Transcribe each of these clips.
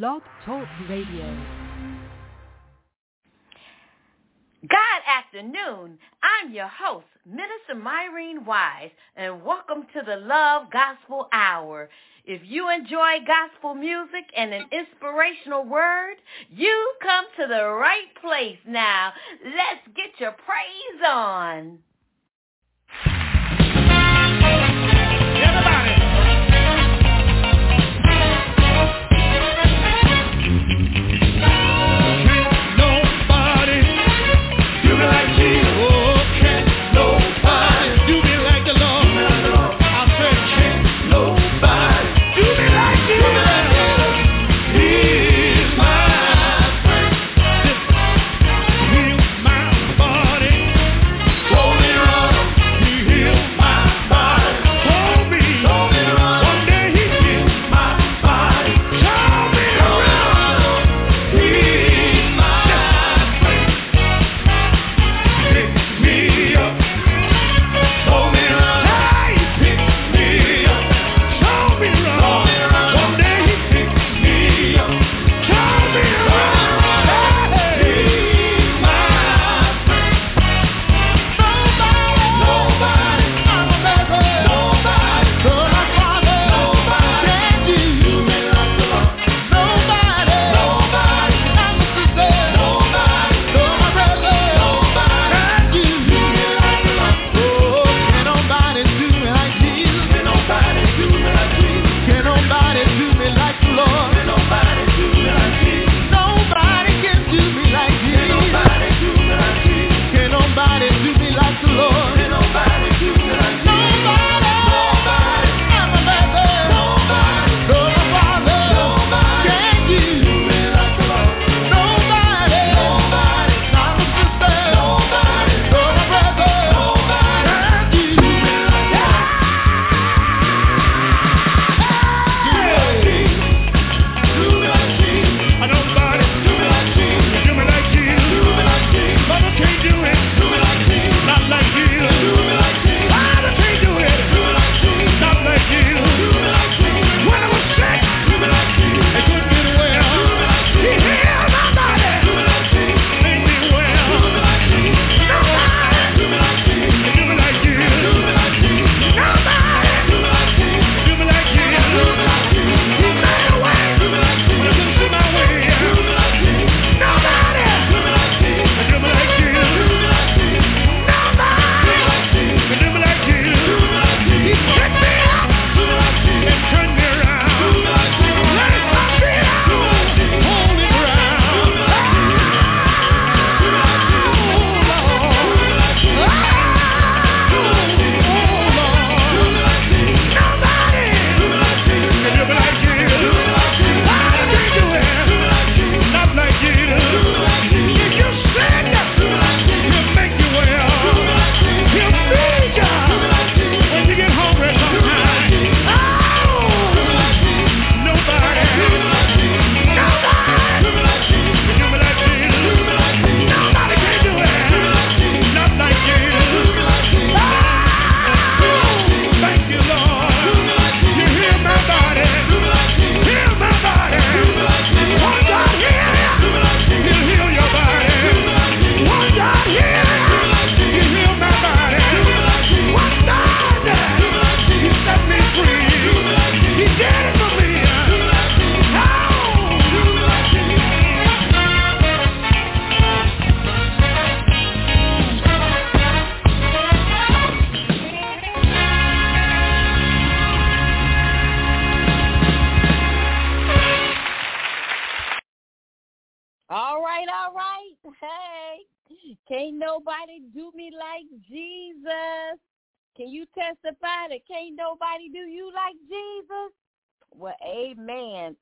Blog Talk Radio. God afternoon. I'm your host, Minister Myrene Wise, and welcome to the Love Gospel Hour. If you enjoy gospel music and an inspirational word, you come to the right place now. Let's get your praise on.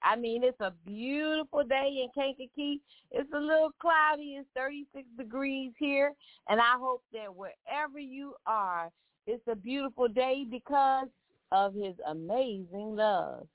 I mean, it's a beautiful day in Kankakee. It's a little cloudy. It's 36 degrees here. And I hope that wherever you are, it's a beautiful day because of his amazing love.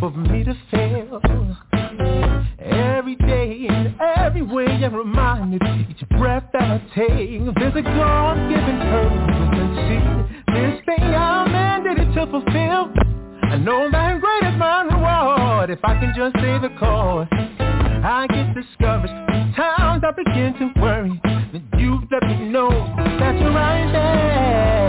for me to fail. Every day and every way I'm reminded each breath that I take there's a God-given purpose and see this thing I'm mandated to fulfill. I know that great is my reward if I can just stay the course. I get discouraged. Times I begin to worry that you've let me know that you're right there.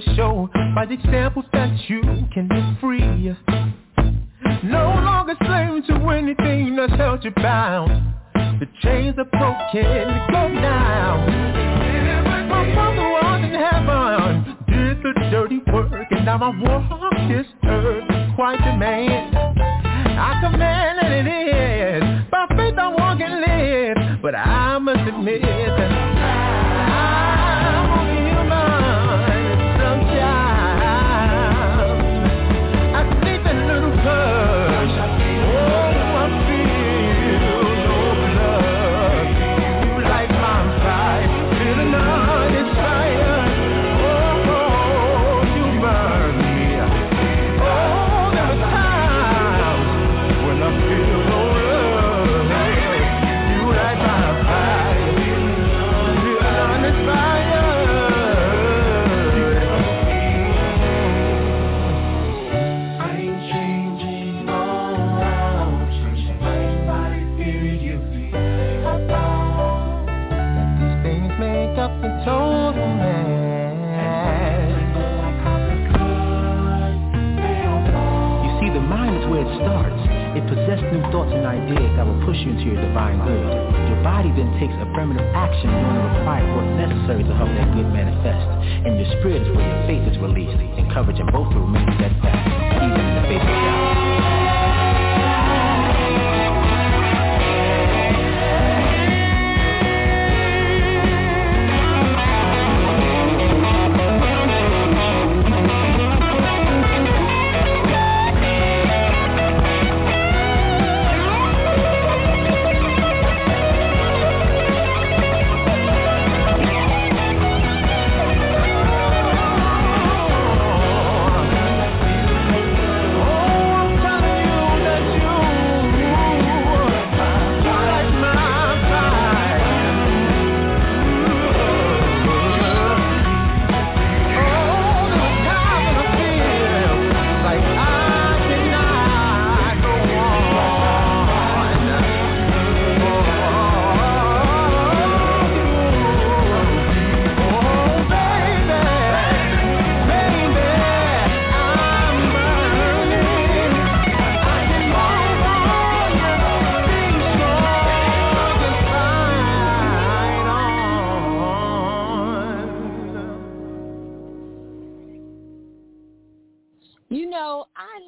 to show by the examples that you can be free. No longer slave to anything that's held you bound. The chains are broken, go now. My mother was in heaven, did the dirty work, and now I walk this earth quite the man. I command and it is, by faith I walk and live, but I must admit that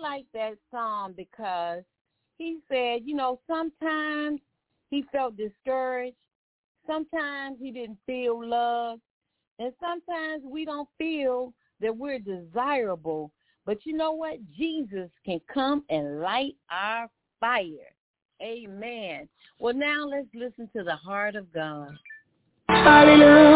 like that song because he said, you know, sometimes he felt discouraged. Sometimes he didn't feel loved. And sometimes we don't feel that we're desirable. But you know what? Jesus can come and light our fire. Amen. Well, now let's listen to the heart of God. Hallelujah.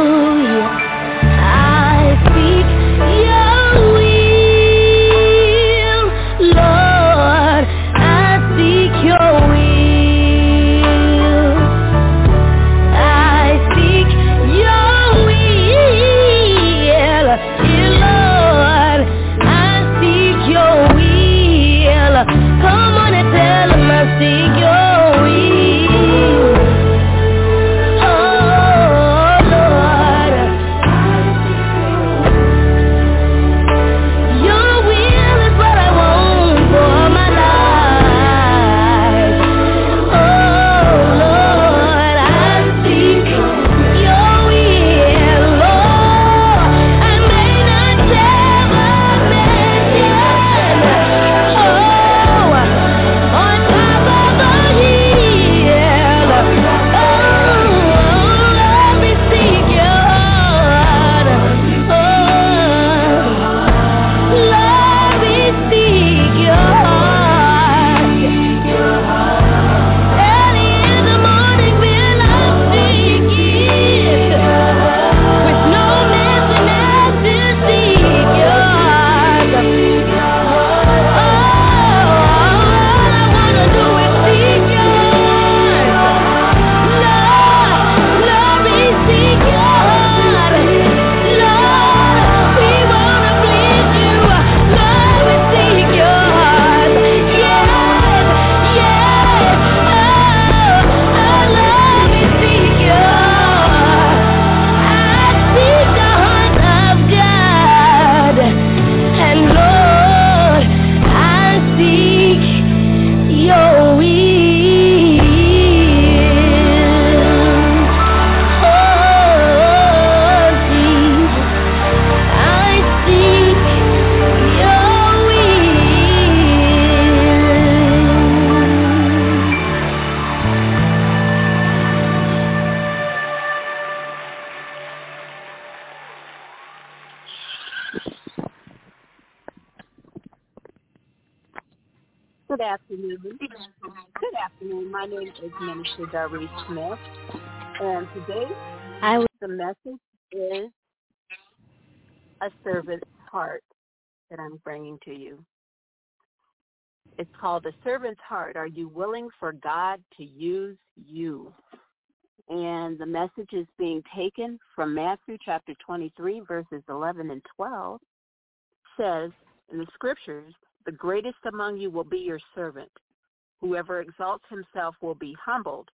My name is Minister Darby Smith, and today I the message is a servant's heart that I'm bringing to you. It's called the servant's heart. Are you willing for God to use you? And the message is being taken from Matthew chapter 23, verses 11 and 12. Says in the scriptures, the greatest among you will be your servant. Whoever exalts himself will be humbled,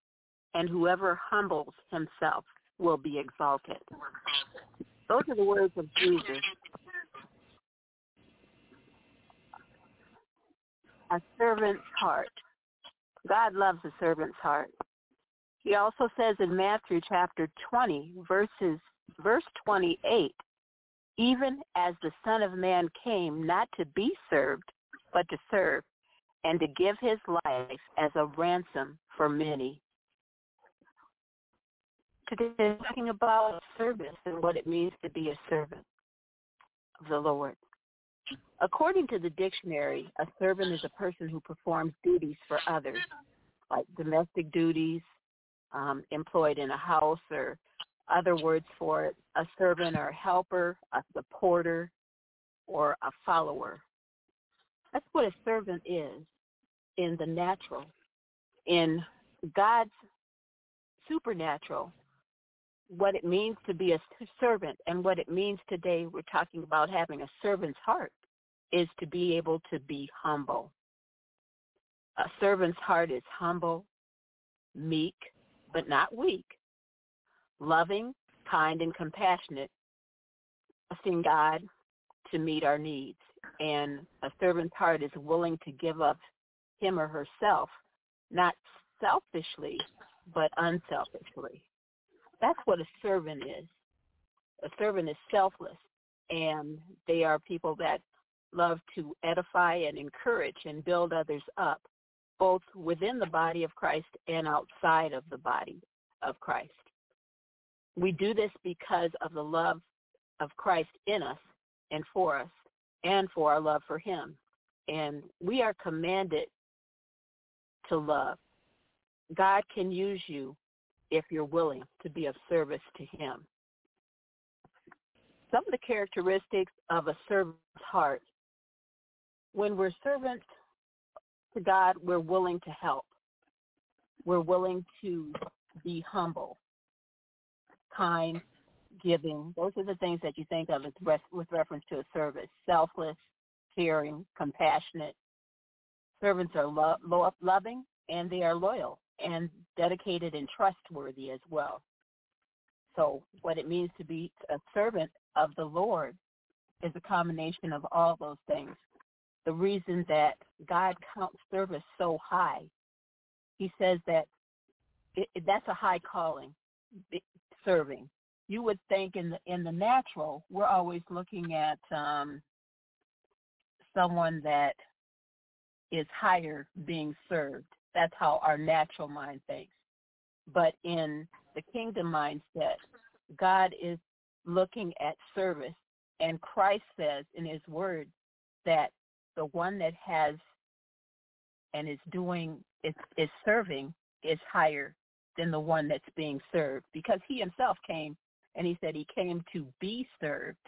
and whoever humbles himself will be exalted. Those are the words of Jesus. A servant's heart. God loves a servant's heart. He also says in Matthew chapter 20, verses verse 28, even as the Son of Man came not to be served, but to serve, and to give his life as a ransom for many. Today we're talking about service and what it means to be a servant of the Lord. According to the dictionary, a servant is a person who performs duties for others, like domestic duties, um, employed in a house, or other words for it, a servant or a helper, a supporter, or a follower. That's what a servant is in the natural. In God's supernatural, what it means to be a servant and what it means today, we're talking about having a servant's heart, is to be able to be humble. A servant's heart is humble, meek, but not weak, loving, kind, and compassionate, trusting God to meet our needs. And a servant's heart is willing to give up him or herself, not selfishly, but unselfishly. That's what a servant is. A servant is selfless, and they are people that love to edify and encourage and build others up, both within the body of Christ and outside of the body of Christ. We do this because of the love of Christ in us and for us and for our love for him. And we are commanded to love. God can use you if you're willing to be of service to him. Some of the characteristics of a servant's heart. When we're servants to God, we're willing to help. We're willing to be humble, kind, giving. Those are the things that you think of with reference to a service. Selfless, caring, compassionate. Servants are lo- lo- loving and they are loyal and dedicated and trustworthy as well. So what it means to be a servant of the Lord is a combination of all those things. The reason that God counts service so high, he says that it, that's a high calling, serving. You would think in the in the natural, we're always looking at um, someone that is higher being served. That's how our natural mind thinks. But in the kingdom mindset, God is looking at service. And Christ says in his word that the one that has and is doing is, is serving is higher than the one that's being served because he himself came and he said he came to be served.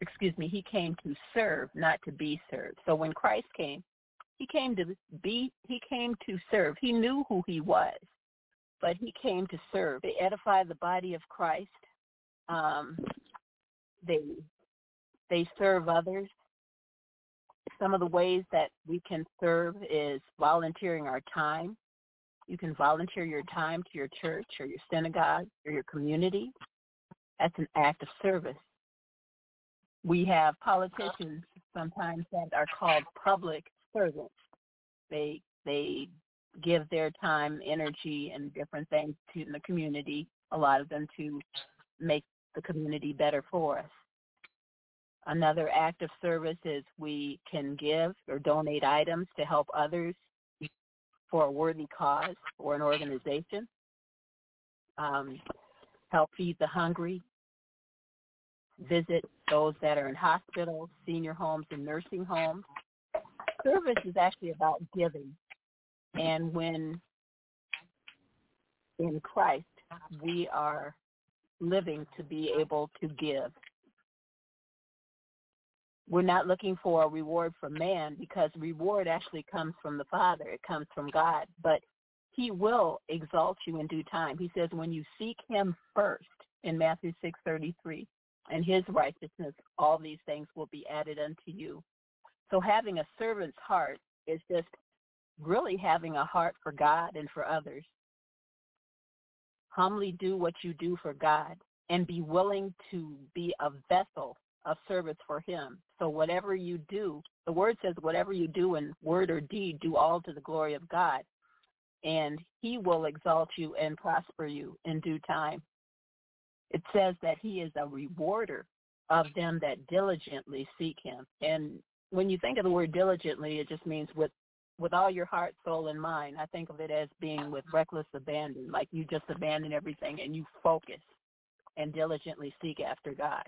Excuse me he came to serve not to be served. So when christ came he came to be he came to serve. He knew who he was but he came to serve. They edify the body of christ. Um, they they serve others. Some of the ways that we can serve is volunteering our time you can volunteer your time to your church or your synagogue or your community. That's an act of service. We have politicians sometimes that are called public servants. They they give their time, energy, and different things to the community. A lot of them to make the community better for us. Another act of service is we can give or donate items to help others for a worthy cause or an organization, um, help feed the hungry, visit those that are in hospitals, senior homes, and nursing homes. Service is actually about giving. And when in Christ, we are living to be able to give we're not looking for a reward from man because reward actually comes from the Father. It comes from God. But he will exalt you in due time. He says when you seek him first in Matthew 6:33 and his righteousness, all these things will be added unto you. So having a servant's heart is just really having a heart for God and for others. Humbly do what you do for God and be willing to be a vessel of service for him. So whatever you do, the word says whatever you do in word or deed, do all to the glory of God. And he will exalt you and prosper you in due time. It says that he is a rewarder of them that diligently seek him. And when you think of the word diligently, it just means with with all your heart, soul, and mind. I think of it as being with reckless abandon, like you just abandon everything and you focus and diligently seek after God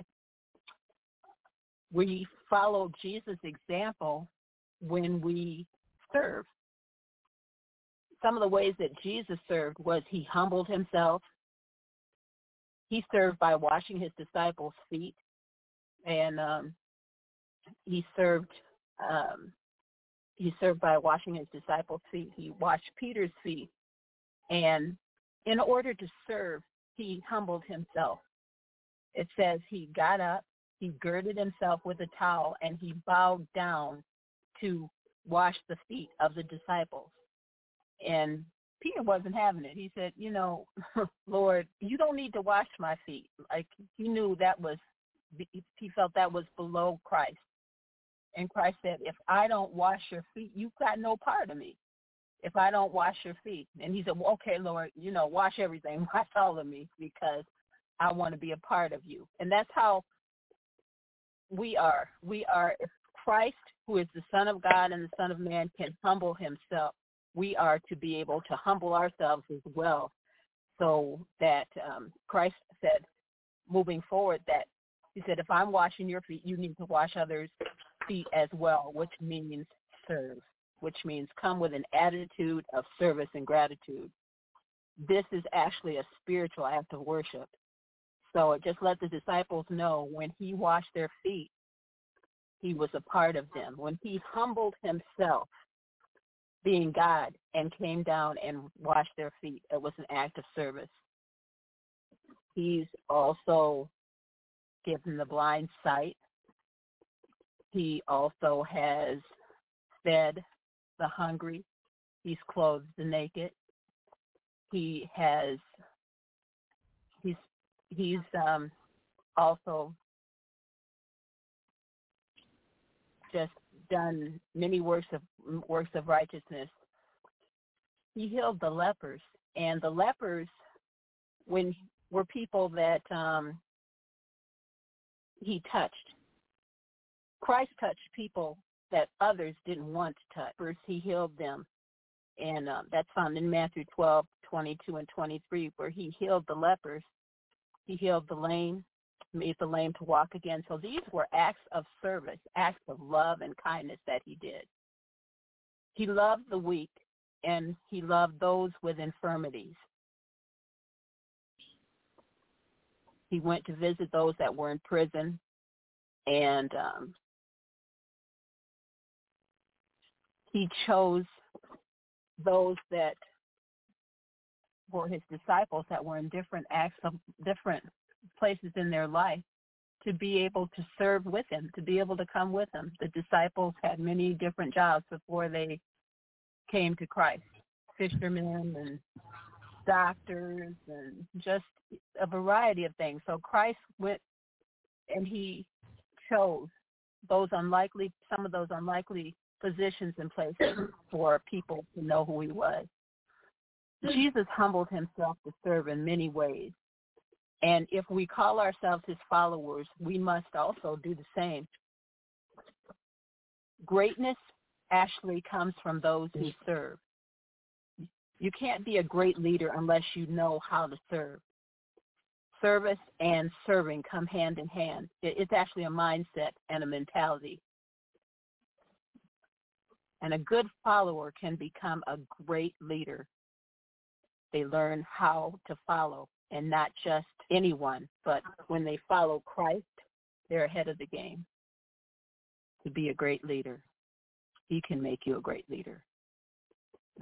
we follow Jesus' example when we serve. Some of the ways that Jesus served was he humbled himself. He served by washing his disciples' feet, and um, he served. Um, he served by washing his disciples' feet. He washed Peter's feet, and in order to serve, he humbled himself. It says he got up, he girded himself with a towel and he bowed down to wash the feet of the disciples. And Peter wasn't having it. He said, you know, Lord, you don't need to wash my feet. Like he knew that was, he felt that was below Christ. And Christ said, if I don't wash your feet, you've got no part of me. If I don't wash your feet. And he said, well, okay, Lord, you know, wash everything, wash all of me because I want to be a part of you. And that's how we are. We are. If Christ, who is the Son of God and the Son of Man, can humble himself, we are to be able to humble ourselves as well so that um, Christ said, moving forward, that he said, if I'm washing your feet, you need to wash others' feet as well, which means serve, which means come with an attitude of service and gratitude. This is actually a spiritual act of worship. So it just let the disciples know when he washed their feet, he was a part of them. When he humbled himself, being God, and came down and washed their feet, it was an act of service. He's also given the blind sight. He also has fed the hungry. He's clothed the naked. He has he's um also just done many works of works of righteousness. He healed the lepers, and the lepers, when were people that um, he touched. Christ touched people that others didn't want to touch. First, he healed them, and um, that's found in Matthew 12, 22, and 23, where he healed the lepers. He healed the lame, made the lame to walk again. So these were acts of service, acts of love and kindness that he did. He loved the weak, and he loved those with infirmities. He went to visit those that were in prison, and um, he chose those that were his disciples that were in different acts of different places in their life to be able to serve with him, to be able to come with him. The disciples had many different jobs before they came to Christ. Fishermen and doctors and just a variety of things. So Christ went and he chose those unlikely, some of those unlikely positions and places for people to know who he was. Jesus humbled himself to serve in many ways. And if we call ourselves his followers, we must also do the same. Greatness actually comes from those who serve. You can't be a great leader unless you know how to serve. Service and serving come hand in hand. It's actually a mindset and a mentality. And a good follower can become a great leader. They learn how to follow and not just anyone, but when they follow Christ, they're ahead of the game. To be a great leader, he can make you a great leader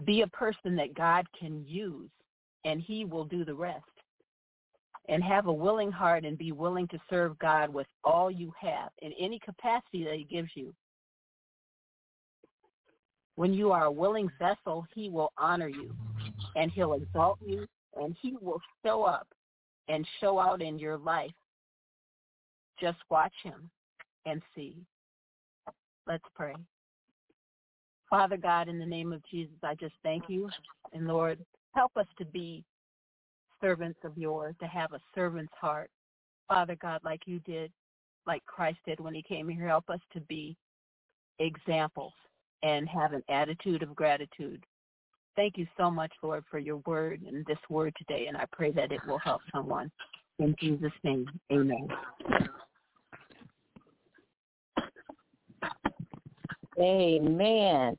be a person that God can use and he will do the rest. And have a willing heart and be willing to serve God with all you have in any capacity that he gives you. When you are a willing vessel, he will honor you and he'll exalt you and he will show up and show out in your life. Just watch him and see. Let's pray. Father God, in the name of Jesus, I just thank you. And Lord, help us to be servants of yours, to have a servant's heart. Father God, like you did, like Christ did when he came here, help us to be examples and have an attitude of gratitude. Thank you so much, Lord, for your word and this word today, and I pray that it will help someone. In Jesus' name, amen. Amen.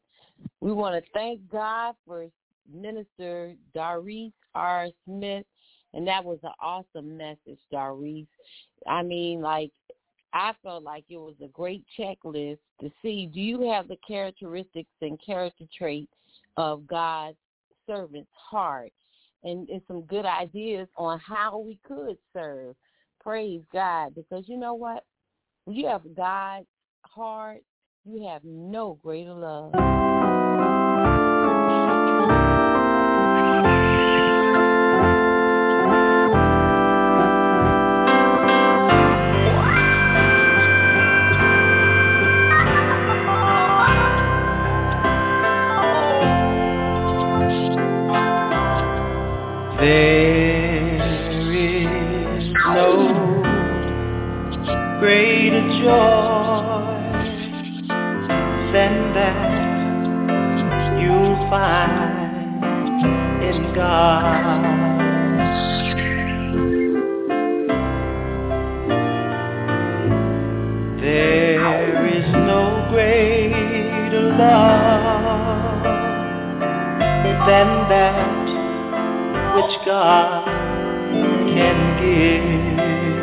We want to thank God for Minister Darice R. Smith, and that was an awesome message, Darice. I mean, like, I felt like it was a great checklist to see do you have the characteristics and character traits of God's servant's heart, and, and some good ideas on how we could serve. Praise God, because you know what? When you have God's heart, you have no greater love. joy than that you'll find in God. There is no greater love than that which God can give.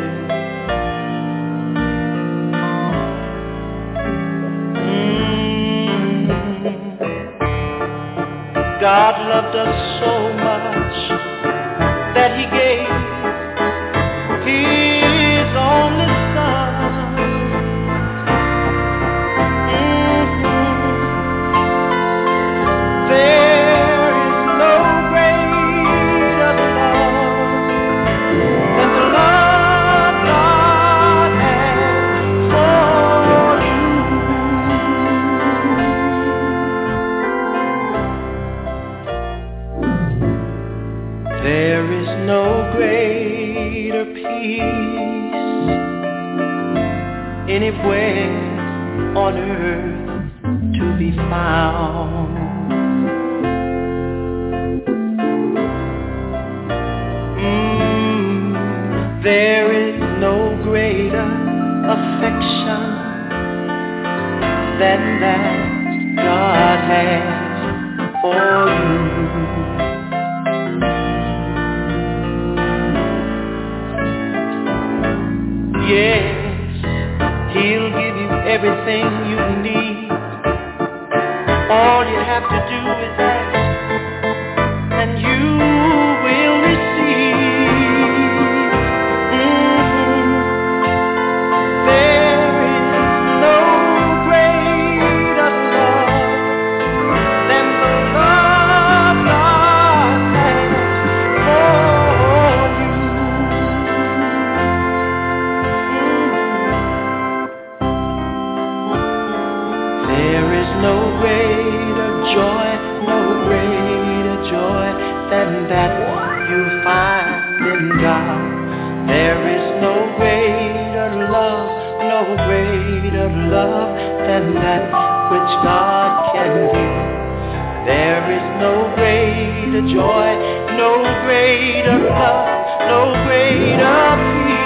God loved us so much. anywhere on earth to be found. that you find in God. There is no greater love, no greater love than that which God can give. There is no greater joy, no greater love, no greater peace.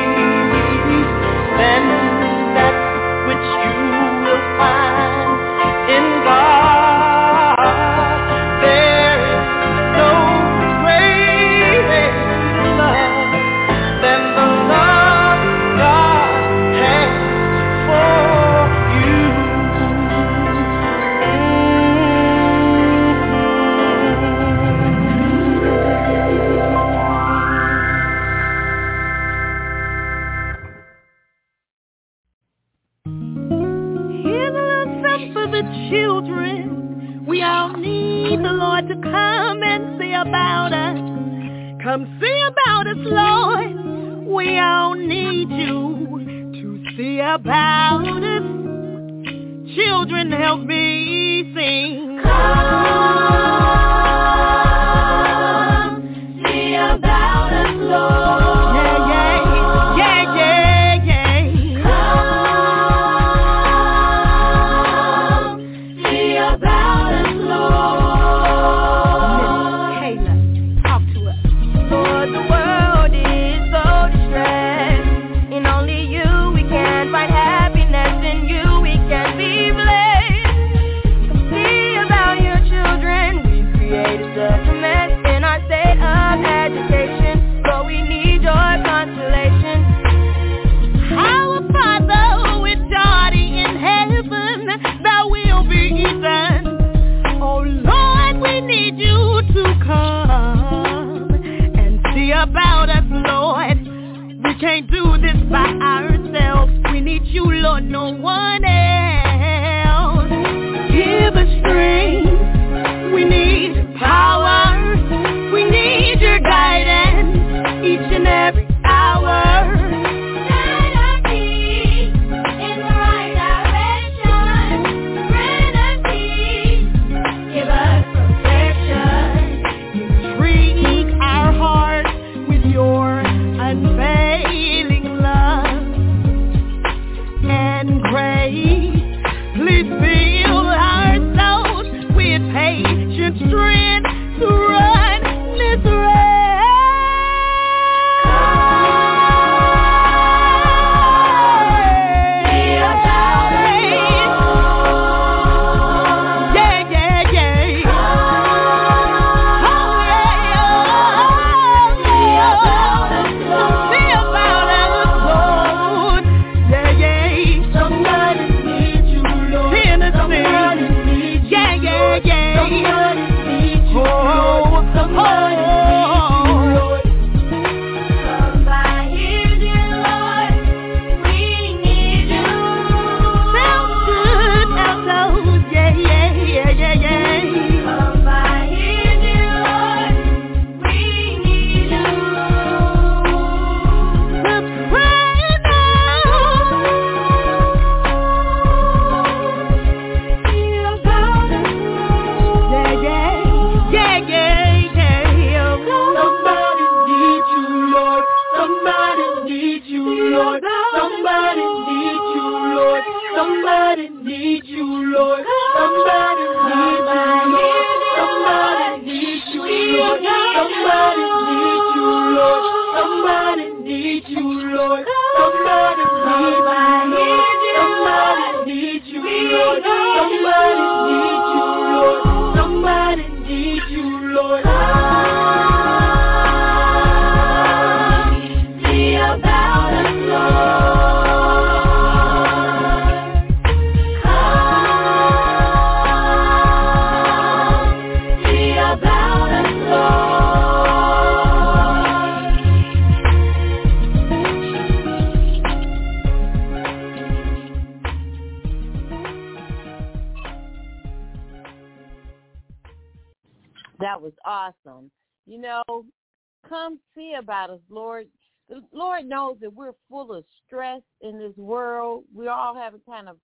I need you, Lord. know knows that we're full of stress in this world. We all all a kind of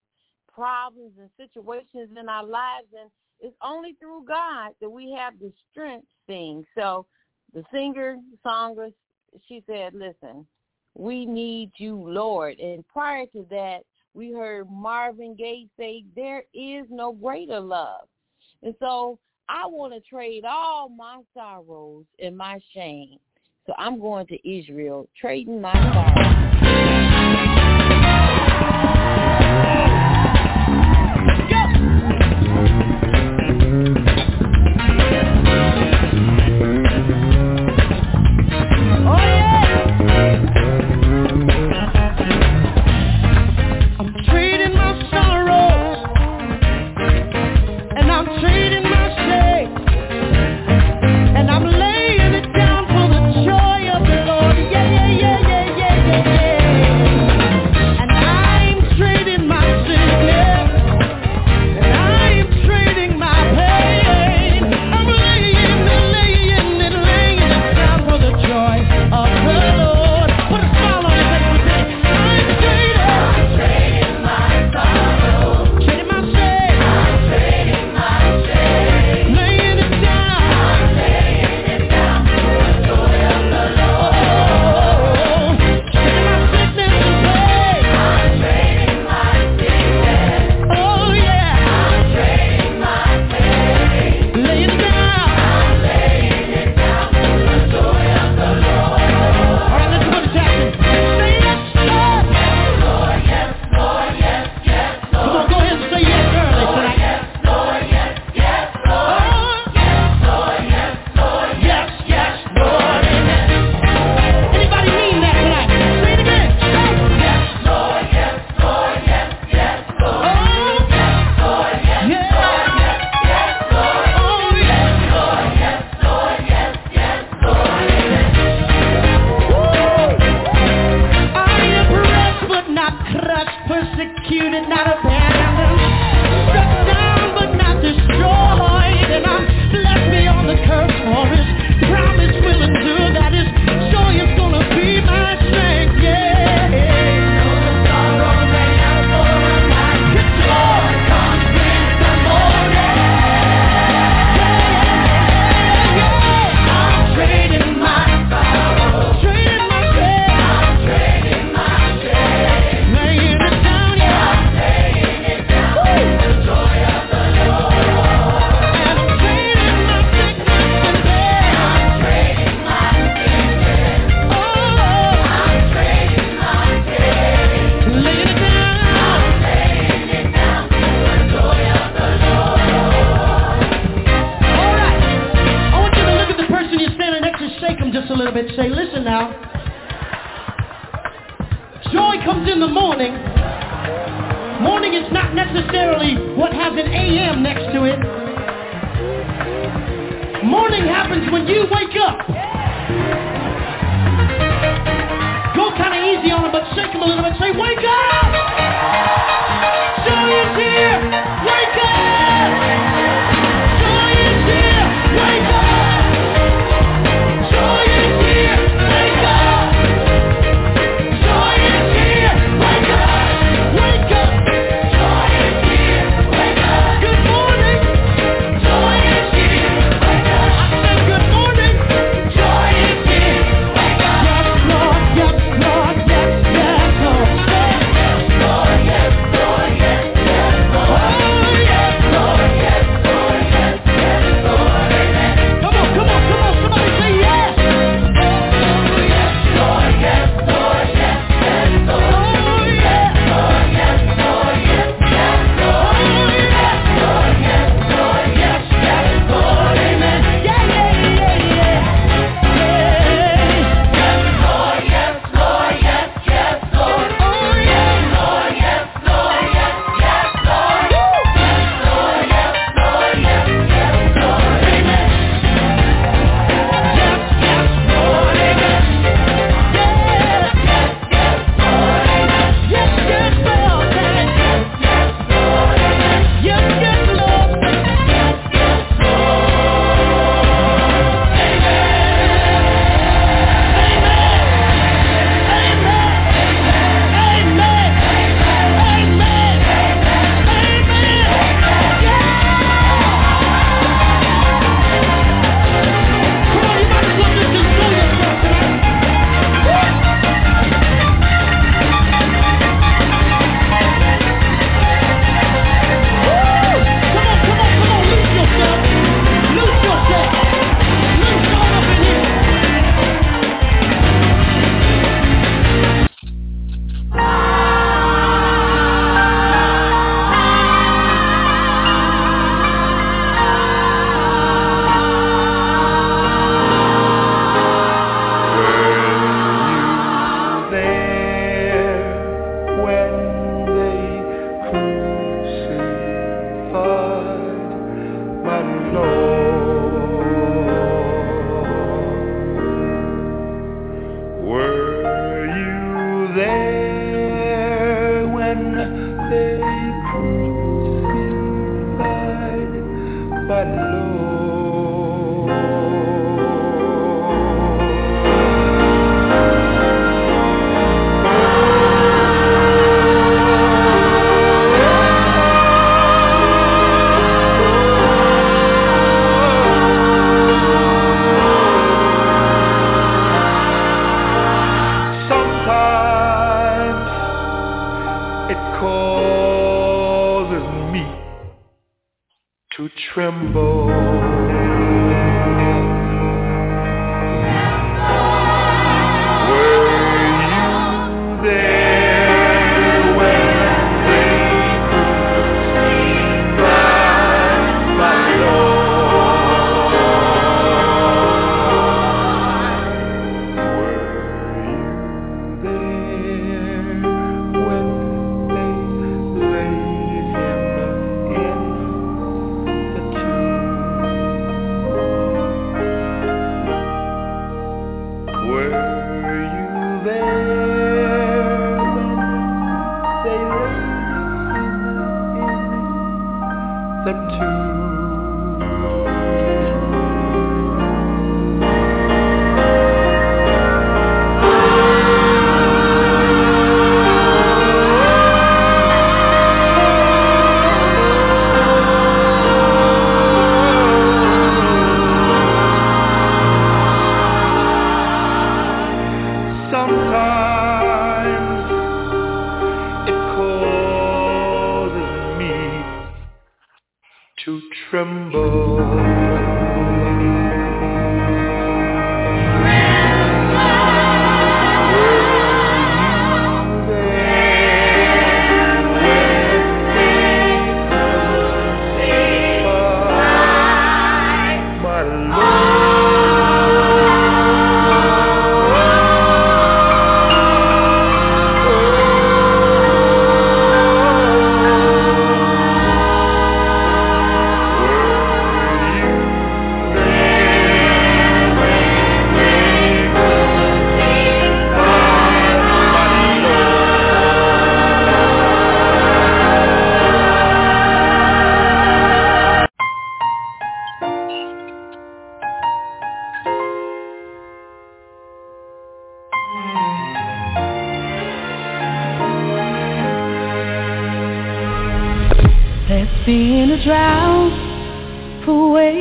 problems and situations in our lives, and it's only through God that we have the strength thing. So the singer, songstress, she said, listen, we need you, Lord. And prior to that, we heard Marvin Gaye say, there is no greater love. And so I want to trade all my sorrows and my shame so I'm going to Israel, trading my sorrow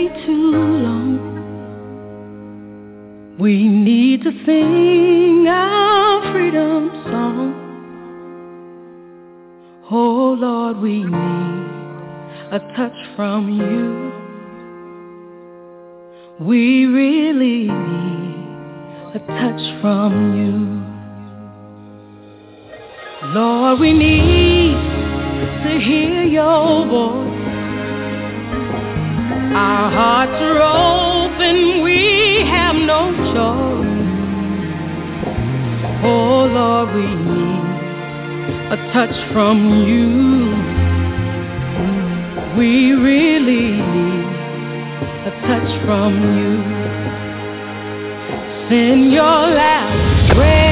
way too long. We need to sing our freedom song. Oh Lord, we need a touch from you. We really need a touch from you. Lord, we need to hear your voice. Our hearts are open, we have no choice. Oh Lord, we need a touch from you. We really need a touch from you. Send your last rain.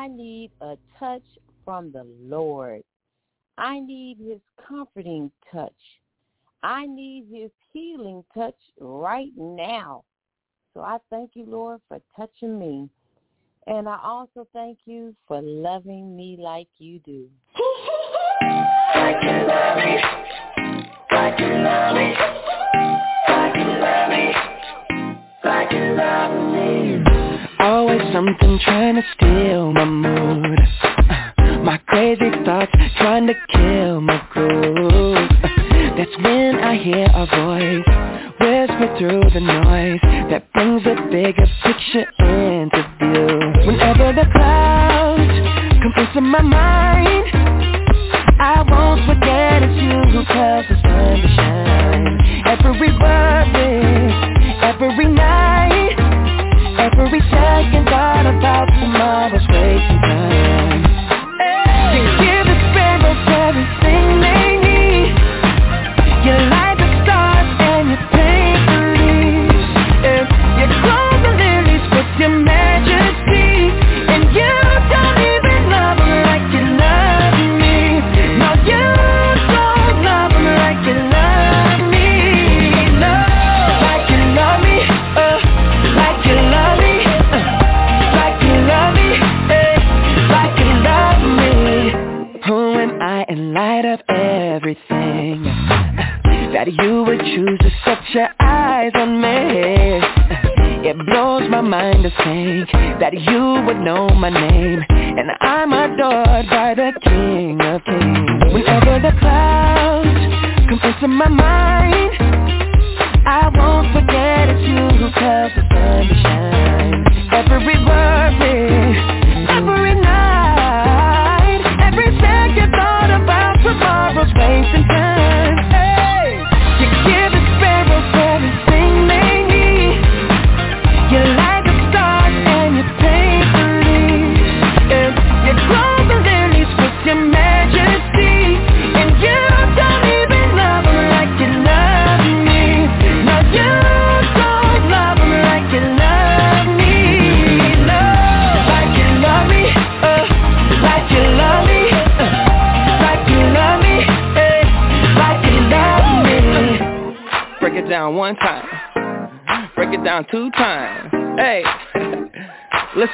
I need a touch from the Lord. I need his comforting touch. I need his healing touch right now. So I thank you, Lord, for touching me. And I also thank you for loving me like you do. Always something trying to steal my mood. Uh, My crazy thoughts trying to kill my groove. Uh, That's when I hear a voice whisper through the noise that brings a bigger picture into view. Whenever the clouds come into my mind, I won't forget it's you who tells the sun to shine. your eyes on me. It blows my mind to think that you would know my name. And I'm adored by the king of kings. Whenever over the clouds, confessing my mind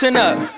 listen up.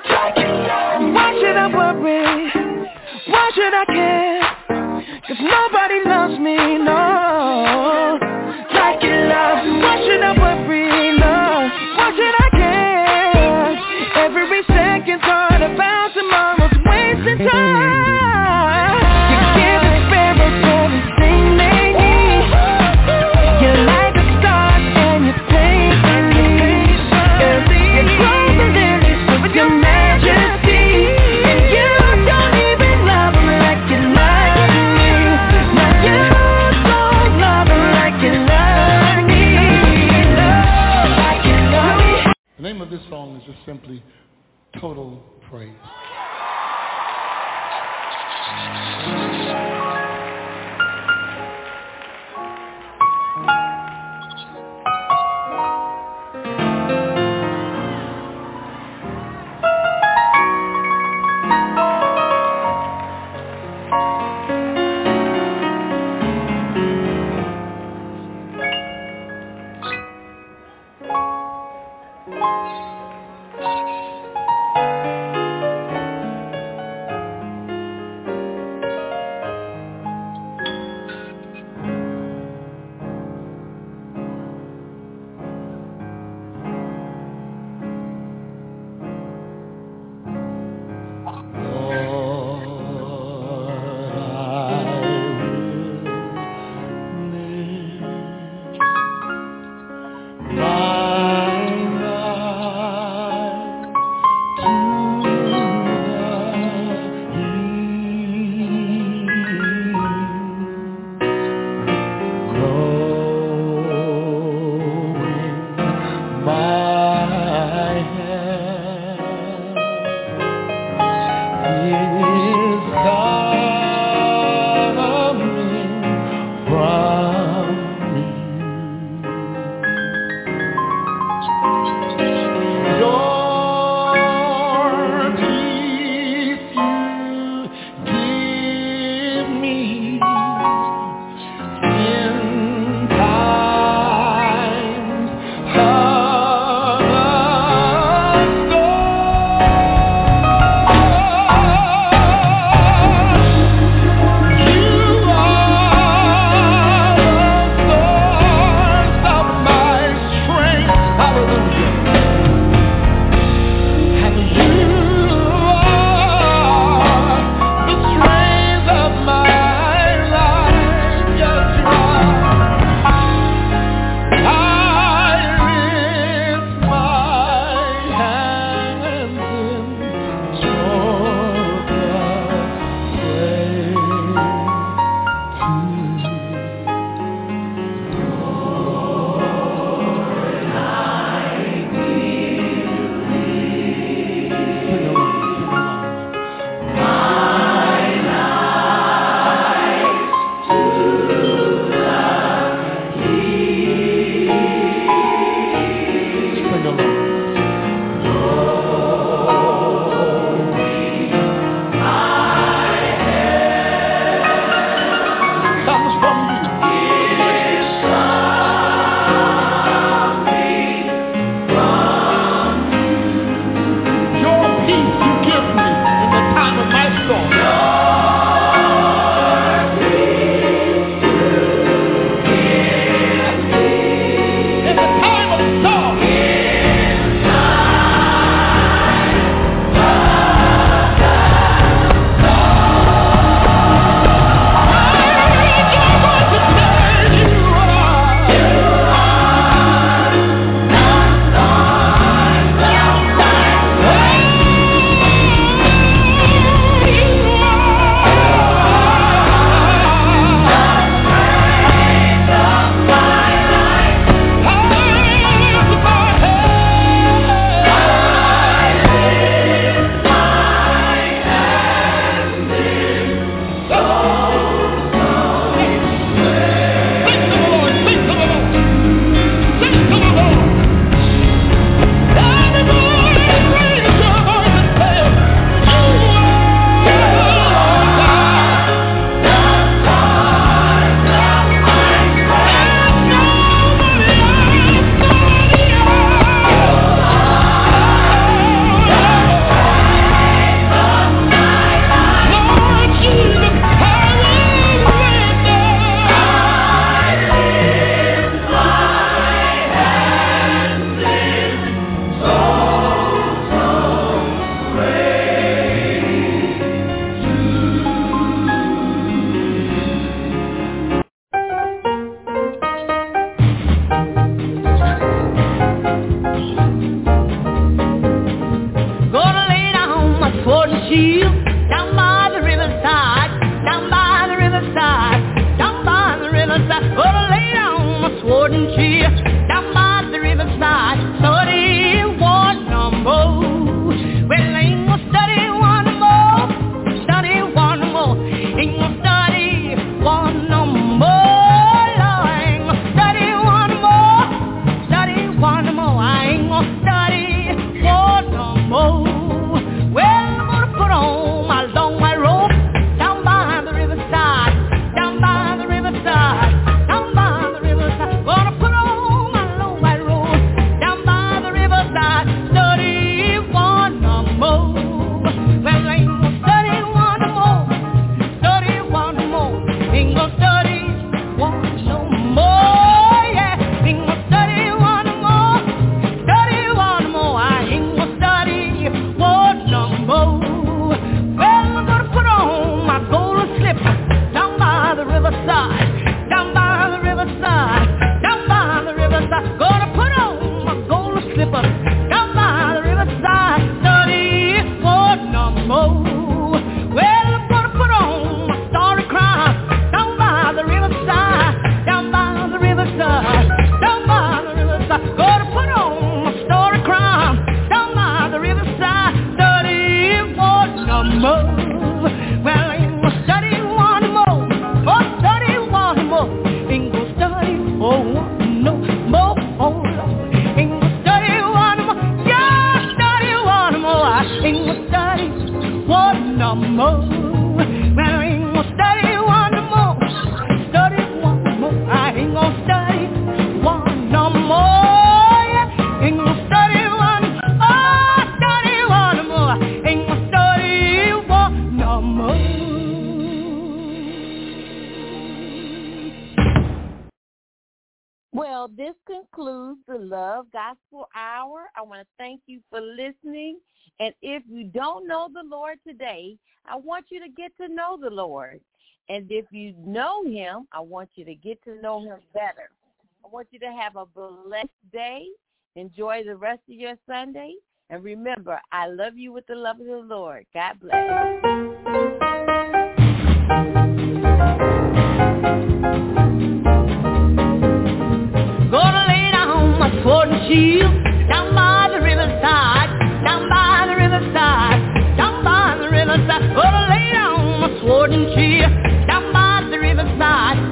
know the Lord today, I want you to get to know the Lord. And if you know him, I want you to get to know him better. I want you to have a blessed day. Enjoy the rest of your Sunday. And remember, I love you with the love of the Lord. God bless. down by the riverside, down by the riverside sword and cheer down by the riverside.